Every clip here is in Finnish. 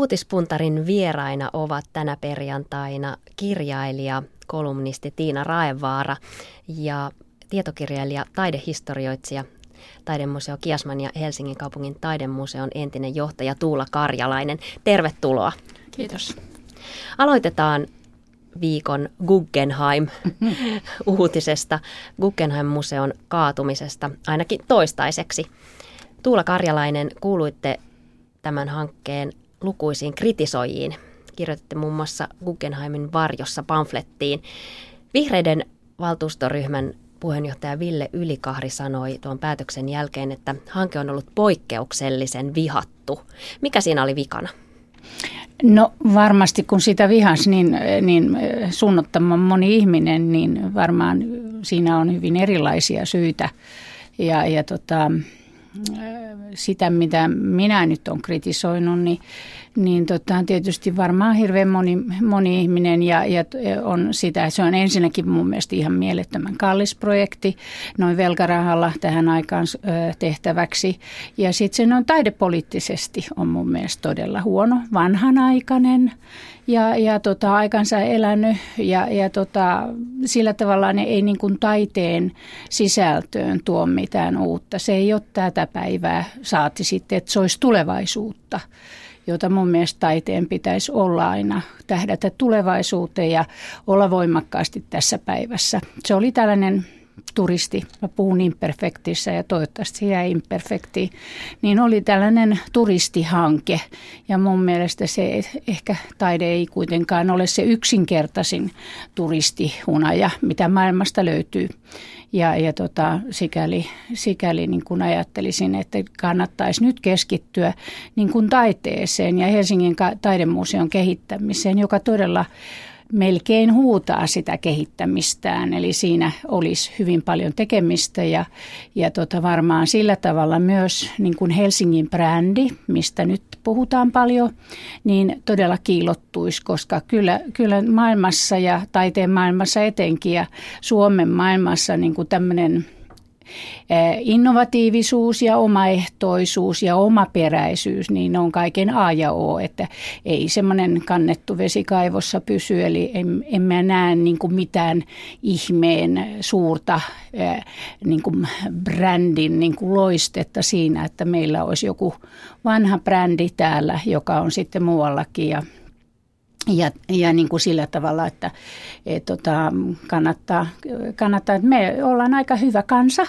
Uutispuntarin vieraina ovat tänä perjantaina kirjailija, kolumnisti Tiina Raevaara ja tietokirjailija, taidehistorioitsija, Taidemuseo Kiasman ja Helsingin kaupungin taidemuseon entinen johtaja Tuula Karjalainen. Tervetuloa. Kiitos. Aloitetaan viikon Guggenheim-uutisesta, Guggenheim-museon kaatumisesta, ainakin toistaiseksi. Tuula Karjalainen, kuuluitte tämän hankkeen lukuisiin kritisoijiin. Kirjoititte muun muassa Guggenheimin varjossa pamflettiin. Vihreiden valtuustoryhmän puheenjohtaja Ville Ylikahri sanoi tuon päätöksen jälkeen, että hanke on ollut poikkeuksellisen vihattu. Mikä siinä oli vikana? No varmasti kun sitä vihas niin, niin suunnattoman moni ihminen, niin varmaan siinä on hyvin erilaisia syitä. Ja, ja tota, sitä, mitä minä nyt olen kritisoinut, niin, niin tota, tietysti varmaan hirveän moni, moni ihminen ja, ja on sitä, se on ensinnäkin mun mielestä ihan mielettömän kallis projekti noin velkarahalla tähän aikaan tehtäväksi. Ja sitten se on taidepoliittisesti on mun mielestä todella huono, vanhanaikainen ja, ja tota, aikansa elänyt ja, ja tota, sillä tavalla ne ei niin kuin taiteen sisältöön tuo mitään uutta. Se ei ole tätä päivää, saati sitten, että se olisi tulevaisuutta jota mun mielestä taiteen pitäisi olla aina, tähdätä tulevaisuuteen ja olla voimakkaasti tässä päivässä. Se oli tällainen turisti, mä puhun imperfektissä ja toivottavasti se jää imperfektiin, niin oli tällainen turistihanke. Ja mun mielestä se ehkä taide ei kuitenkaan ole se yksinkertaisin turistihunaja, mitä maailmasta löytyy. Ja, ja tota, sikäli, sikäli niin kuin ajattelisin, että kannattaisi nyt keskittyä niin kuin taiteeseen ja Helsingin taidemuseon kehittämiseen, joka todella melkein huutaa sitä kehittämistään. Eli siinä olisi hyvin paljon tekemistä ja, ja tota varmaan sillä tavalla myös niin kuin Helsingin brändi, mistä nyt puhutaan paljon, niin todella kiilottuisi, koska kyllä, kyllä maailmassa ja taiteen maailmassa etenkin ja Suomen maailmassa niin kuin tämmöinen – innovatiivisuus ja omaehtoisuus ja omaperäisyys, niin ne on kaiken A ja O, että ei semmoinen kannettu vesi kaivossa pysy, eli en, en mä näe niin kuin mitään ihmeen suurta niin kuin brändin niin kuin loistetta siinä, että meillä olisi joku vanha brändi täällä, joka on sitten muuallakin ja ja, ja niin kuin sillä tavalla, että et, tota, kannattaa, kannattaa, että me ollaan aika hyvä kansa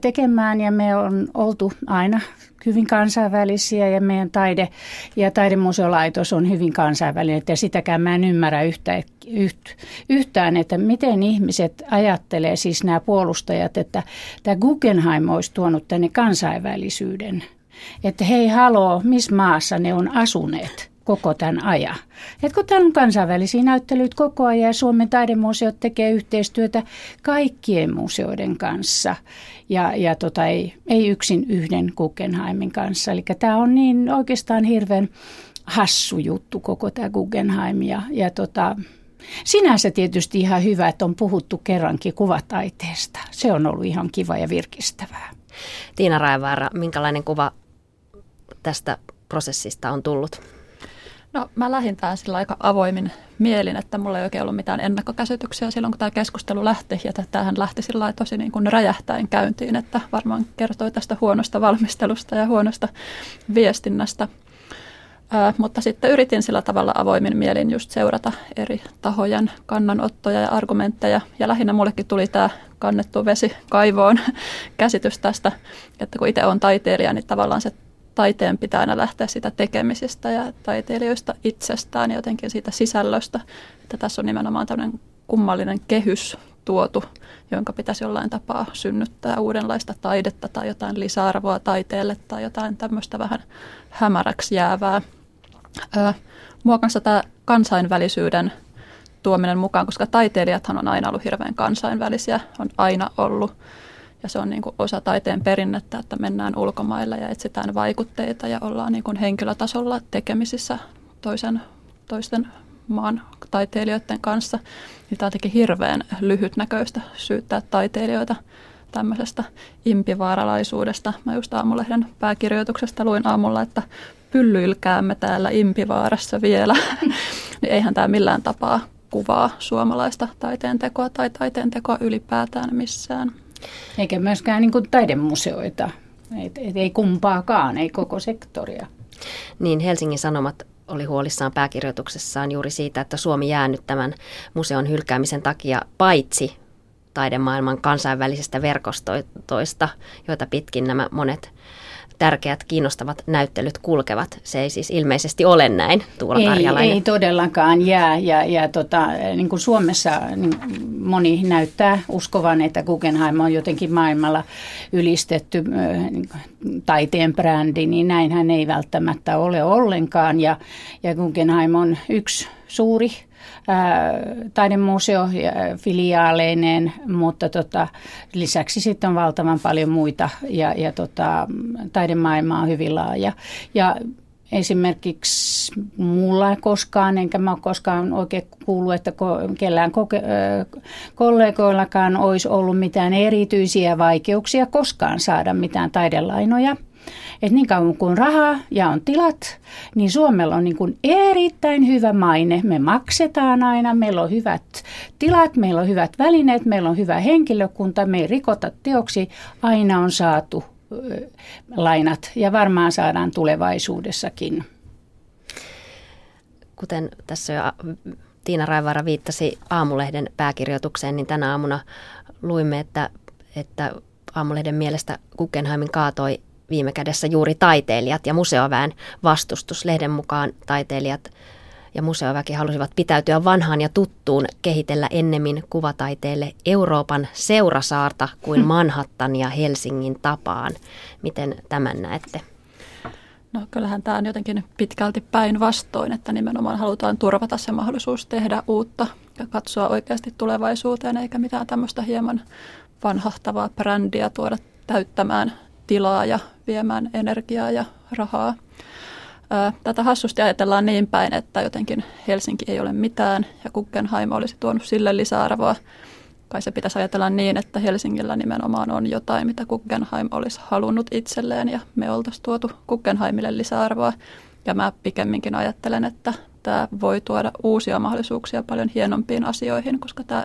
tekemään ja me on oltu aina hyvin kansainvälisiä ja meidän taide- ja taidemuseolaitos on hyvin kansainvälinen. Ja sitäkään mä en ymmärrä yhtä, yht, yhtään, että miten ihmiset ajattelee, siis nämä puolustajat, että tämä Guggenheim olisi tuonut tänne kansainvälisyyden. Että hei haloo, missä maassa ne on asuneet koko tämän ajan. Et kun täällä on kansainvälisiä näyttelyitä koko ajan ja Suomen taidemuseot tekee yhteistyötä kaikkien museoiden kanssa ja, ja tota, ei, ei yksin yhden Guggenheimin kanssa. Eli tämä on niin oikeastaan hirveän hassu juttu koko tämä Guggenheim ja, ja tota, Sinänsä tietysti ihan hyvä, että on puhuttu kerrankin kuvataiteesta. Se on ollut ihan kiva ja virkistävää. Tiina Raevaara, minkälainen kuva tästä prosessista on tullut? No mä lähdin tähän sillä aika avoimin mielin, että mulla ei oikein ollut mitään ennakkokäsityksiä silloin, kun tämä keskustelu lähti. Ja tämähän lähti sillä tosi niin kuin räjähtäen käyntiin, että varmaan kertoi tästä huonosta valmistelusta ja huonosta viestinnästä. Ää, mutta sitten yritin sillä tavalla avoimin mielin just seurata eri tahojen kannanottoja ja argumentteja. Ja lähinnä mullekin tuli tämä kannettu vesi kaivoon käsitys tästä, että kun itse olen taiteilija, niin tavallaan se taiteen pitää aina lähteä sitä tekemisestä ja taiteilijoista itsestään ja jotenkin siitä sisällöstä. Että tässä on nimenomaan tämmöinen kummallinen kehys tuotu, jonka pitäisi jollain tapaa synnyttää uudenlaista taidetta tai jotain lisäarvoa taiteelle tai jotain tämmöistä vähän hämäräksi jäävää. Mua kanssa tämä kansainvälisyyden tuominen mukaan, koska taiteilijathan on aina ollut hirveän kansainvälisiä, on aina ollut ja se on niin kuin osa taiteen perinnettä, että mennään ulkomailla ja etsitään vaikutteita ja ollaan niin kuin henkilötasolla tekemisissä toisen, toisten maan taiteilijoiden kanssa. Niin tämä on jotenkin hirveän lyhytnäköistä syyttää taiteilijoita tämmöisestä impivaaralaisuudesta. Mä just aamulehden pääkirjoituksesta luin aamulla, että pyllyilkäämme täällä Impivaarassa vielä. niin eihän tämä millään tapaa kuvaa suomalaista taiteen tekoa tai taiteen tekoa ylipäätään missään. Eikä myöskään niin kuin taidemuseoita. Et, et, ei kumpaakaan, ei koko sektoria. Niin Helsingin Sanomat oli huolissaan pääkirjoituksessaan juuri siitä, että Suomi jäänyt tämän museon hylkäämisen takia paitsi taidemaailman kansainvälisestä verkostoista, joita pitkin nämä monet tärkeät, kiinnostavat näyttelyt kulkevat. Se ei siis ilmeisesti ole näin, Tuula ei, Karjalainen. Ei todellakaan jää. Ja, ja tota, niin kuin Suomessa niin moni näyttää uskovan, että Guggenheim on jotenkin maailmalla ylistetty niin taiteen brändi, niin näinhän ei välttämättä ole ollenkaan. Ja, ja Guggenheim on yksi suuri taidemuseo filiaaleineen, mutta tota, lisäksi sitten on valtavan paljon muita ja, ja tota, taidemaailma on hyvin laaja. Ja esimerkiksi mulla koskaan, enkä mä ole koskaan oikein kuullut, että kellään koke- kollegoillakaan olisi ollut mitään erityisiä vaikeuksia koskaan saada mitään taidelainoja – että niin kauan kuin rahaa ja on tilat, niin Suomella on niin kuin erittäin hyvä maine. Me maksetaan aina, meillä on hyvät tilat, meillä on hyvät välineet, meillä on hyvä henkilökunta, me ei rikota teoksi, aina on saatu lainat ja varmaan saadaan tulevaisuudessakin. Kuten tässä jo Tiina Raivara viittasi Aamulehden pääkirjoitukseen, niin tänä aamuna luimme, että, että Aamulehden mielestä Guggenheimin kaatoi viime kädessä juuri taiteilijat ja museoväen vastustus. Lehden mukaan taiteilijat ja museoväki halusivat pitäytyä vanhaan ja tuttuun, kehitellä ennemmin kuvataiteelle Euroopan seurasaarta kuin Manhattan ja Helsingin tapaan. Miten tämän näette? No kyllähän tämä on jotenkin pitkälti päinvastoin, että nimenomaan halutaan turvata se mahdollisuus tehdä uutta ja katsoa oikeasti tulevaisuuteen, eikä mitään tämmöistä hieman vanhahtavaa brändiä tuoda täyttämään tilaa ja viemään energiaa ja rahaa. Tätä hassusti ajatellaan niin päin, että jotenkin Helsinki ei ole mitään ja Guggenheim olisi tuonut sille lisäarvoa. Kai se pitäisi ajatella niin, että Helsingillä nimenomaan on jotain, mitä Guggenheim olisi halunnut itselleen ja me oltaisiin tuotu Guggenheimille lisäarvoa. Ja mä pikemminkin ajattelen, että tämä voi tuoda uusia mahdollisuuksia paljon hienompiin asioihin, koska tämä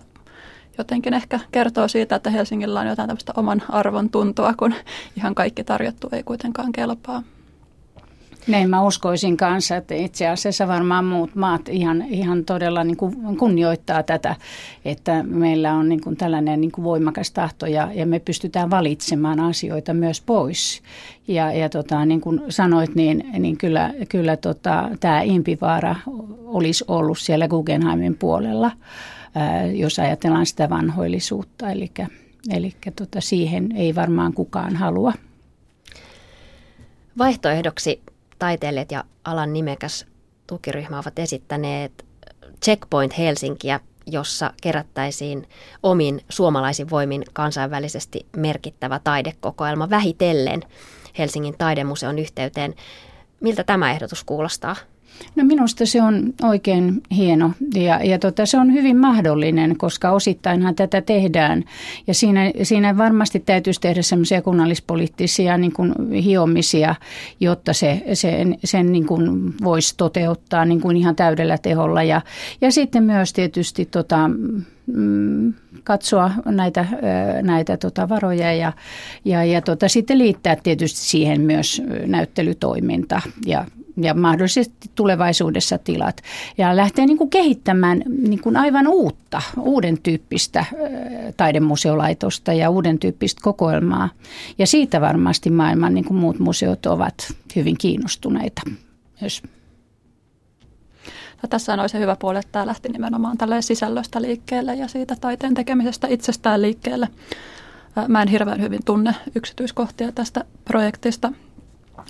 jotenkin ehkä kertoo siitä, että Helsingillä on jotain tämmöistä oman arvon tuntua, kun ihan kaikki tarjottu ei kuitenkaan kelpaa. Näin mä uskoisin kanssa, että itse asiassa varmaan muut maat ihan, ihan todella niin kuin kunnioittaa tätä, että meillä on niin kuin tällainen niin kuin voimakas tahto ja, ja me pystytään valitsemaan asioita myös pois. Ja, ja tota, niin kuin sanoit, niin, niin kyllä, kyllä tota, tämä impivaara olisi ollut siellä Guggenheimin puolella jos ajatellaan sitä vanhoillisuutta. Eli, eli tota, siihen ei varmaan kukaan halua. Vaihtoehdoksi taiteilijat ja alan nimekäs tukiryhmä ovat esittäneet Checkpoint Helsinkiä, jossa kerättäisiin omin suomalaisin voimin kansainvälisesti merkittävä taidekokoelma vähitellen Helsingin taidemuseon yhteyteen. Miltä tämä ehdotus kuulostaa? No minusta se on oikein hieno ja, ja tota, se on hyvin mahdollinen, koska osittainhan tätä tehdään. Ja siinä, siinä varmasti täytyisi tehdä semmoisia kunnallispoliittisia niin kuin hiomisia, jotta se, sen, sen niin kuin voisi toteuttaa niin kuin ihan täydellä teholla. Ja, ja sitten myös tietysti tota, mm, katsoa näitä, näitä tota varoja ja, ja, ja tota, sitten liittää tietysti siihen myös näyttelytoiminta ja ja mahdollisesti tulevaisuudessa tilat. Ja lähtee niin kuin kehittämään niin kuin aivan uutta, uuden tyyppistä taidemuseolaitosta ja uuden tyyppistä kokoelmaa. Ja siitä varmasti maailman niin kuin muut museot ovat hyvin kiinnostuneita myös. No, tässä on se hyvä puoli, että tämä lähti nimenomaan tälle sisällöstä liikkeelle ja siitä taiteen tekemisestä itsestään liikkeelle. Mä en hirveän hyvin tunne yksityiskohtia tästä projektista,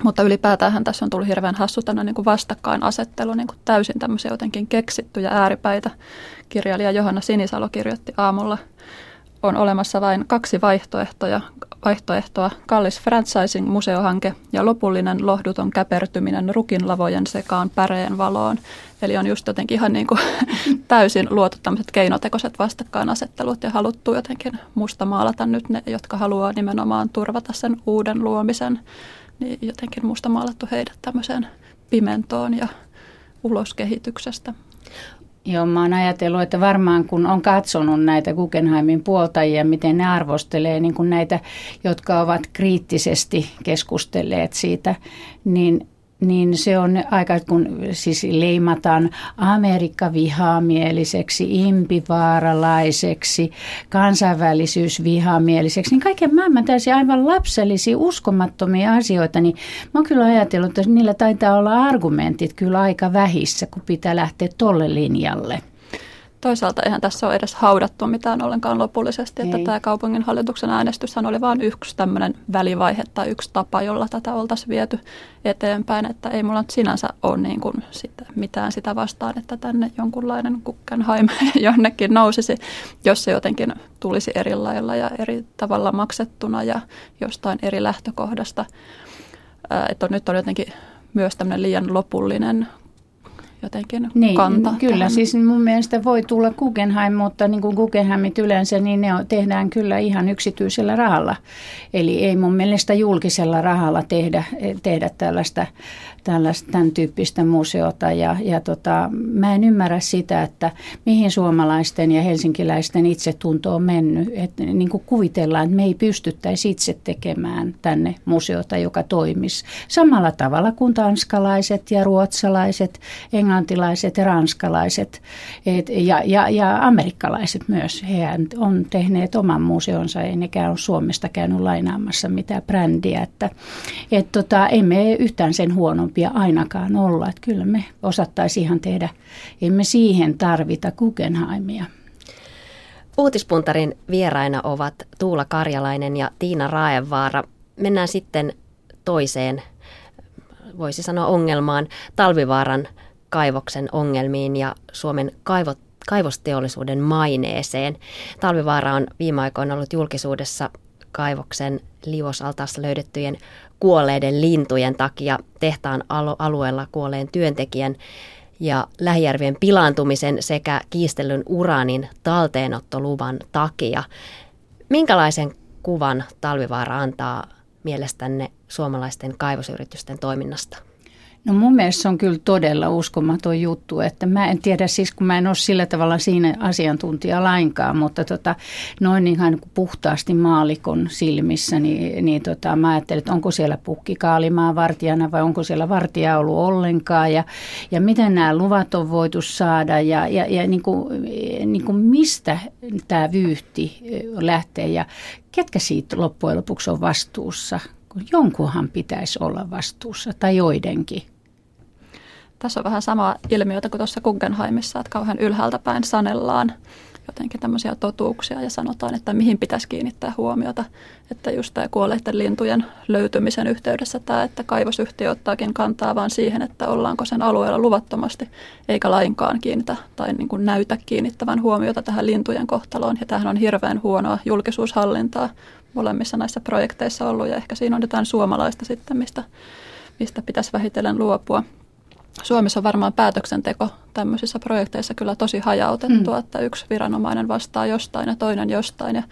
mutta ylipäätään tässä on tullut hirveän hassutana niin kuin vastakkainasettelu, niin kuin täysin tämmöisiä jotenkin keksittyjä ääripäitä. Kirjailija Johanna Sinisalo kirjoitti aamulla, on olemassa vain kaksi vaihtoehtoja, vaihtoehtoa, kallis franchising-museohanke ja lopullinen lohduton käpertyminen rukin lavojen sekaan päreen valoon. Eli on just jotenkin ihan niin kuin täysin luotu tämmöiset keinotekoiset vastakkainasettelut ja haluttu jotenkin mustamaalata nyt ne, jotka haluaa nimenomaan turvata sen uuden luomisen. Niin jotenkin mustamaalattu heidät tämmöiseen pimentoon ja ulos kehityksestä. Joo, mä oon ajatellut, että varmaan kun on katsonut näitä Guggenheimin puoltajia, miten ne arvostelee niin kuin näitä, jotka ovat kriittisesti keskustelleet siitä, niin niin se on aika, kun siis leimataan Amerikka vihamieliseksi, impivaaralaiseksi, kansainvälisyys vihamieliseksi, niin kaiken maailman täysin aivan lapsellisia, uskomattomia asioita, niin mä oon kyllä ajatellut, että niillä taitaa olla argumentit kyllä aika vähissä, kun pitää lähteä tolle linjalle toisaalta eihän tässä ole edes haudattu mitään ollenkaan lopullisesti, että Ei. tämä kaupungin hallituksen äänestyshän oli vain yksi tämmöinen välivaihe tai yksi tapa, jolla tätä oltaisiin viety eteenpäin, että ei mulla nyt sinänsä ole niin kuin sitä, mitään sitä vastaan, että tänne jonkunlainen Guggenheim jonnekin nousisi, jos se jotenkin tulisi eri lailla ja eri tavalla maksettuna ja jostain eri lähtökohdasta. Että nyt on jotenkin myös tämmöinen liian lopullinen jotenkin niin, kanta. Kyllä, tähän. siis mun mielestä voi tulla Guggenheim, mutta niin kuin Guggenheimit yleensä, niin ne tehdään kyllä ihan yksityisellä rahalla. Eli ei mun mielestä julkisella rahalla tehdä, tehdä tällaista tällaista, tämän tyyppistä museota. Ja, ja tota, mä en ymmärrä sitä, että mihin suomalaisten ja helsinkiläisten itsetunto on mennyt. Että niin kuin kuvitellaan, että me ei pystyttäisi itse tekemään tänne museota, joka toimisi samalla tavalla kuin tanskalaiset ja ruotsalaiset, englantilaiset ja ranskalaiset et, ja, ja, ja amerikkalaiset myös. He on tehneet oman museonsa, ei nekään ole Suomesta käynyt lainaamassa mitään brändiä. Että, et, tota, emme yhtään sen huonompi huonompia ainakaan olla. Että kyllä me osattaisiin ihan tehdä, emme siihen tarvita Guggenheimia. Uutispuntarin vieraina ovat Tuula Karjalainen ja Tiina Raevaara. Mennään sitten toiseen, voisi sanoa ongelmaan, Talvivaaran kaivoksen ongelmiin ja Suomen kaivot, kaivosteollisuuden maineeseen. Talvivaara on viime aikoina ollut julkisuudessa kaivoksen liuosaltaassa löydettyjen kuolleiden lintujen takia tehtaan alueella kuolleen työntekijän ja lähijärvien pilaantumisen sekä kiistellyn uraanin talteenottoluvan takia. Minkälaisen kuvan talvivaara antaa mielestänne suomalaisten kaivosyritysten toiminnasta? No mun mielestä se on kyllä todella uskomaton juttu, että mä en tiedä siis, kun mä en ole sillä tavalla siinä asiantuntija lainkaan, mutta tota, noin ihan niin puhtaasti maalikon silmissä, niin, niin tota, mä ajattelin, että onko siellä pukkikaalimaa vartijana vai onko siellä vartija ollut ollenkaan ja, ja miten nämä luvat on voitu saada ja, ja, ja niin kuin, niin kuin mistä tämä vyyhti lähtee ja ketkä siitä loppujen lopuksi on vastuussa, jonkunhan pitäisi olla vastuussa tai joidenkin. Tässä on vähän sama ilmiötä kuin tuossa Guggenheimissa, että kauhean ylhäältä päin sanellaan jotenkin tämmöisiä totuuksia ja sanotaan, että mihin pitäisi kiinnittää huomiota. Että just tämä kuolleiden lintujen löytymisen yhteydessä tämä, että kaivosyhtiö ottaakin kantaa vaan siihen, että ollaanko sen alueella luvattomasti, eikä lainkaan kiinnitä tai niin kuin näytä kiinnittävän huomiota tähän lintujen kohtaloon. Ja tämähän on hirveän huonoa julkisuushallintaa molemmissa näissä projekteissa ollut ja ehkä siinä on jotain suomalaista sitten, mistä, mistä pitäisi vähitellen luopua. Suomessa on varmaan päätöksenteko tämmöisissä projekteissa kyllä tosi hajautettua, mm. että yksi viranomainen vastaa jostain ja toinen jostain. Ja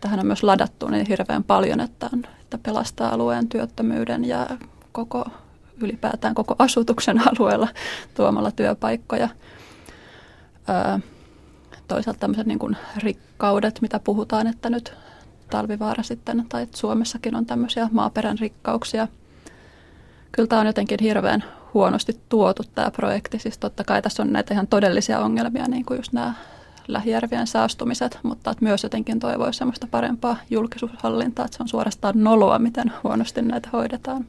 tähän on myös ladattu niin hirveän paljon, että, on, että pelastaa alueen työttömyyden ja koko, ylipäätään koko asutuksen alueella tuomalla työpaikkoja. Öö, toisaalta tämmöiset niin kuin rikkaudet, mitä puhutaan, että nyt talvivaara sitten, tai että Suomessakin on tämmöisiä maaperän rikkauksia. Kyllä tämä on jotenkin hirveän huonosti tuotu tämä projekti. Siis totta kai tässä on näitä ihan todellisia ongelmia, niin kuin just nämä lähijärvien saastumiset, mutta myös jotenkin toivoisi semmoista parempaa julkisuushallintaa, että se on suorastaan noloa, miten huonosti näitä hoidetaan.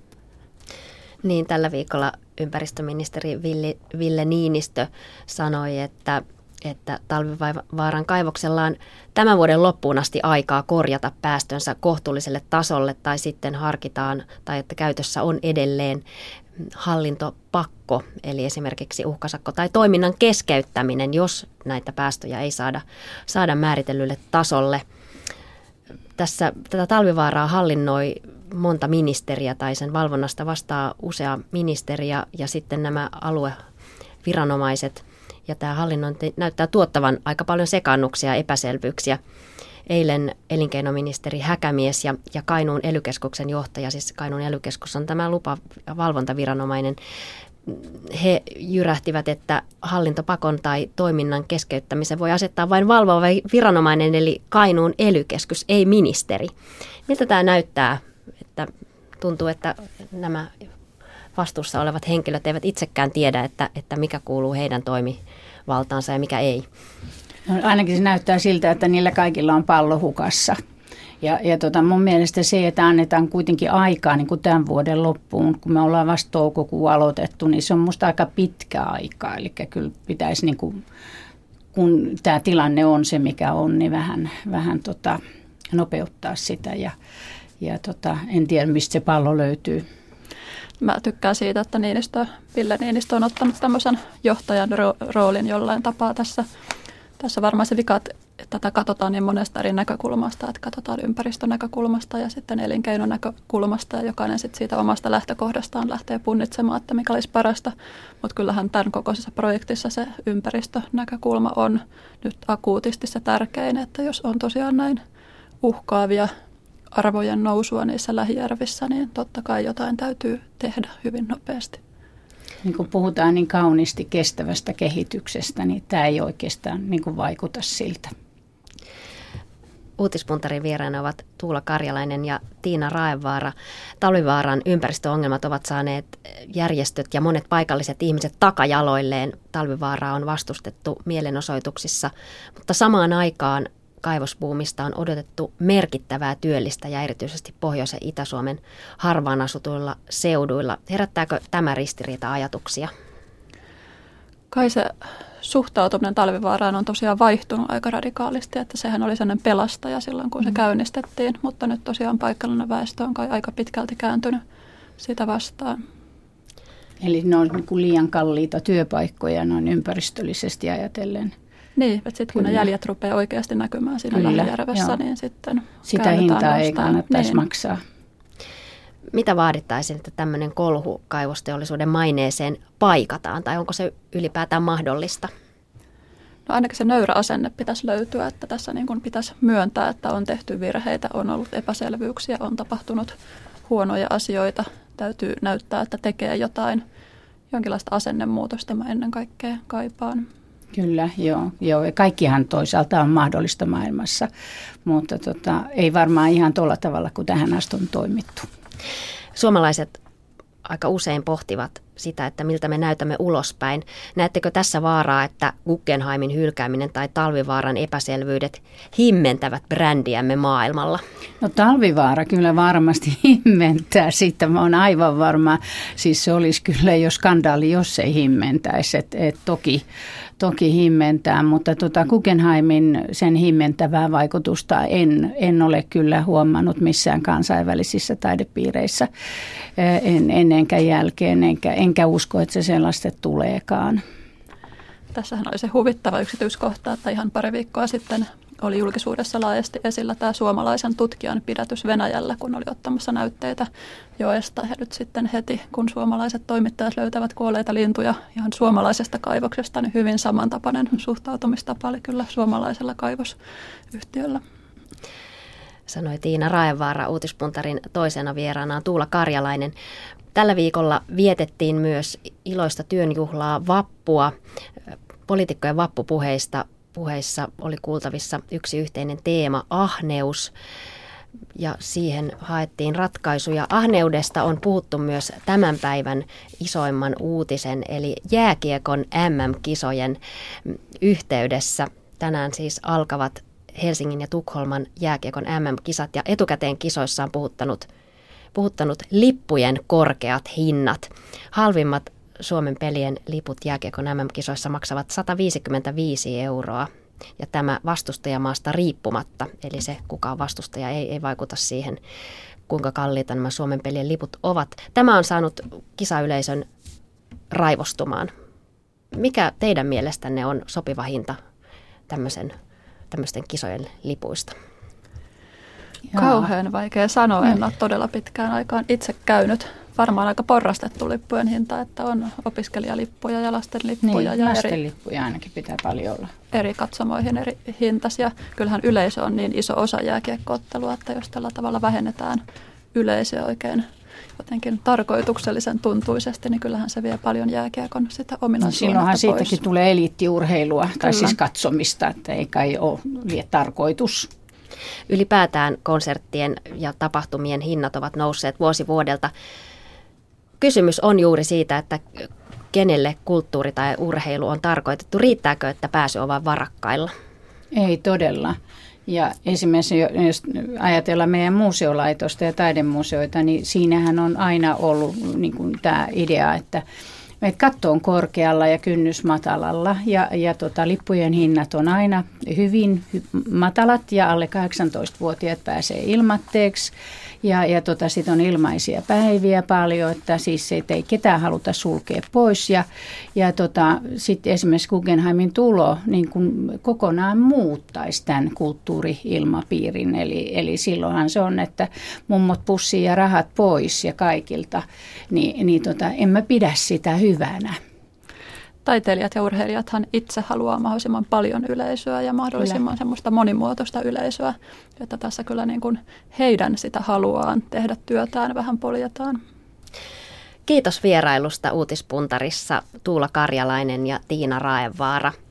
Niin, tällä viikolla ympäristöministeri Ville, Ville Niinistö sanoi, että että Talvivaaran kaivoksella on tämän vuoden loppuun asti aikaa korjata päästönsä kohtuulliselle tasolle tai sitten harkitaan tai että käytössä on edelleen hallintopakko, eli esimerkiksi uhkasakko tai toiminnan keskeyttäminen, jos näitä päästöjä ei saada, saada määritellylle tasolle. tässä tätä talvivaaraa hallinnoi monta ministeriä tai sen valvonnasta vastaa usea ministeriä ja sitten nämä alueviranomaiset. Ja tämä hallinnointi näyttää tuottavan aika paljon sekannuksia ja epäselvyyksiä. Eilen elinkeinoministeri Häkämies ja, ja Kainuun elykeskuksen johtaja, siis Kainuun elykeskus on tämä lupa- ja valvontaviranomainen, he jyrähtivät, että hallintopakon tai toiminnan keskeyttämisen voi asettaa vain valvova viranomainen, eli Kainuun elykeskus, ei ministeri. Miltä tämä näyttää, että tuntuu, että nämä vastuussa olevat henkilöt eivät itsekään tiedä, että, että mikä kuuluu heidän toimivaltaansa ja mikä ei? No, ainakin se näyttää siltä, että niillä kaikilla on pallo hukassa. Ja, ja tota, mun mielestä se, että annetaan kuitenkin aikaa niin kuin tämän vuoden loppuun, kun me ollaan vasta toukokuun aloitettu, niin se on musta aika pitkä aika. Eli kyllä pitäisi, niin kuin, kun tämä tilanne on se, mikä on, niin vähän, vähän tota, nopeuttaa sitä. Ja, ja tota, en tiedä, mistä se pallo löytyy. Mä tykkään siitä, että Niinistö, Ville Niinistö on ottanut tämmöisen johtajan roolin jollain tapaa tässä. Tässä varmaan se vika, että tätä katsotaan niin monesta eri näkökulmasta, että katsotaan ympäristönäkökulmasta ja sitten elinkeinonäkökulmasta ja jokainen sitten siitä omasta lähtökohdastaan lähtee punnitsemaan, että mikä olisi parasta. Mutta kyllähän tämän kokoisessa projektissa se ympäristönäkökulma on nyt akuutisti se tärkein, että jos on tosiaan näin uhkaavia arvojen nousua niissä lähijärvissä, niin totta kai jotain täytyy tehdä hyvin nopeasti niin kuin puhutaan niin kauniisti kestävästä kehityksestä, niin tämä ei oikeastaan niin kuin vaikuta siltä. Uutispuntarin vieraana ovat Tuula Karjalainen ja Tiina Raevaara. Talvivaaran ympäristöongelmat ovat saaneet järjestöt ja monet paikalliset ihmiset takajaloilleen. Talvivaaraa on vastustettu mielenosoituksissa, mutta samaan aikaan kaivosbuumista on odotettu merkittävää työllistä ja erityisesti Pohjois- ja Itä-Suomen harvaan asutuilla seuduilla. Herättääkö tämä ristiriita ajatuksia? Kai se suhtautuminen talvivaaraan on tosiaan vaihtunut aika radikaalisti, että sehän oli sellainen pelastaja silloin, kun se mm. käynnistettiin, mutta nyt tosiaan paikallinen väestö on kai aika pitkälti kääntynyt sitä vastaan. Eli ne on niin liian kalliita työpaikkoja noin ympäristöllisesti ajatellen. Niin, että sitten kun ne jäljet rupeaa oikeasti näkymään siinä Kyllä, Lähijärvessä, joo. niin sitten Sitä hintaa ei kannattaisi niin. maksaa. Mitä vaadittaisiin, että tämmöinen kolhu kaivosteollisuuden maineeseen paikataan, tai onko se ylipäätään mahdollista? No ainakin se nöyrä asenne pitäisi löytyä, että tässä niin kuin pitäisi myöntää, että on tehty virheitä, on ollut epäselvyyksiä, on tapahtunut huonoja asioita. Täytyy näyttää, että tekee jotain. Jonkinlaista asennemuutosta mä ennen kaikkea kaipaan. Kyllä, joo, joo. Ja kaikkihan toisaalta on mahdollista maailmassa, mutta tota, ei varmaan ihan tuolla tavalla kuin tähän asti on toimittu. Suomalaiset aika usein pohtivat sitä, että miltä me näytämme ulospäin. Näettekö tässä vaaraa, että Guggenheimin hylkääminen tai talvivaaran epäselvyydet himmentävät brändiämme maailmalla? No talvivaara kyllä varmasti himmentää, siitä mä oon aivan varma. Siis se olisi kyllä jo skandaali, jos ei himmentäisi. Et, et toki, toki himmentää, mutta tota Guggenheimin sen himmentävää vaikutusta en, en ole kyllä huomannut missään kansainvälisissä taidepiireissä en, ennenkään jälkeen, enkä, enkä usko, että se sellaista tuleekaan. Tässähän oli se huvittava yksityiskohta, että ihan pari viikkoa sitten oli julkisuudessa laajasti esillä tämä suomalaisen tutkijan pidätys Venäjällä, kun oli ottamassa näytteitä joesta. Ja nyt sitten heti, kun suomalaiset toimittajat löytävät kuolleita lintuja ihan suomalaisesta kaivoksesta, niin hyvin samantapainen suhtautumistapa oli kyllä suomalaisella kaivosyhtiöllä sanoi Tiina Raevaara uutispuntarin toisena vieraanaan Tuula Karjalainen. Tällä viikolla vietettiin myös iloista työnjuhlaa vappua. Poliitikkojen vappupuheista puheissa oli kuultavissa yksi yhteinen teema, ahneus ja siihen haettiin ratkaisuja. Ahneudesta on puhuttu myös tämän päivän isoimman uutisen, eli jääkiekon MM-kisojen yhteydessä. Tänään siis alkavat Helsingin ja Tukholman jääkiekon MM-kisat ja etukäteen kisoissa on puhuttanut, puhuttanut lippujen korkeat hinnat. Halvimmat Suomen pelien liput jääkiekon MM-kisoissa maksavat 155 euroa ja tämä vastustajamaasta riippumatta, eli se kuka on vastustaja ei, ei vaikuta siihen, kuinka kalliita nämä Suomen pelien liput ovat. Tämä on saanut kisayleisön raivostumaan. Mikä teidän mielestänne on sopiva hinta tämmöisen tämmöisten kisojen lipuista? Kauhean vaikea sanoa. En ole todella pitkään aikaan itse käynyt. Varmaan aika porrastettu lippujen hinta, että on opiskelijalippuja ja lastenlippuja. Niin, ja lastenlippuja eri, ainakin pitää paljon olla. Eri katsomoihin eri hintaisia. Kyllähän yleisö on niin iso osa jääkiekkoottelua, että jos tällä tavalla vähennetään yleisöä oikein jotenkin tarkoituksellisen tuntuisesti, niin kyllähän se vie paljon jääkiekon sitä ominaisuutta no, Silloinhan pois. siitäkin tulee eliittiurheilua, Kyllä. tai siis katsomista, että ei kai ole tarkoitus. Ylipäätään konserttien ja tapahtumien hinnat ovat nousseet vuosi vuodelta. Kysymys on juuri siitä, että kenelle kulttuuri tai urheilu on tarkoitettu. Riittääkö, että pääsy on vain varakkailla? Ei todella. Ja esimerkiksi jos ajatellaan meidän museolaitosta ja taidemuseoita, niin siinähän on aina ollut niin kuin tämä idea, että että katto on korkealla ja kynnys matalalla ja, ja tota, lippujen hinnat on aina hyvin matalat ja alle 18-vuotiaat pääsee ilmatteeksi. Ja, ja tota, sitten on ilmaisia päiviä paljon, että siis että ei ketään haluta sulkea pois. Ja, ja tota, sitten esimerkiksi Guggenheimin tulo niin kun kokonaan muuttaisi tämän kulttuuriilmapiirin. Eli, eli silloinhan se on, että mummot pussii ja rahat pois ja kaikilta. Niin, niin tota, en mä pidä sitä hyvänä taiteilijat ja urheilijathan itse haluaa mahdollisimman paljon yleisöä ja mahdollisimman kyllä. semmoista monimuotoista yleisöä, että tässä kyllä niin kuin heidän sitä haluaan tehdä työtään vähän poljetaan. Kiitos vierailusta Uutispuntarissa Tuula Karjalainen ja Tiina Raevaara.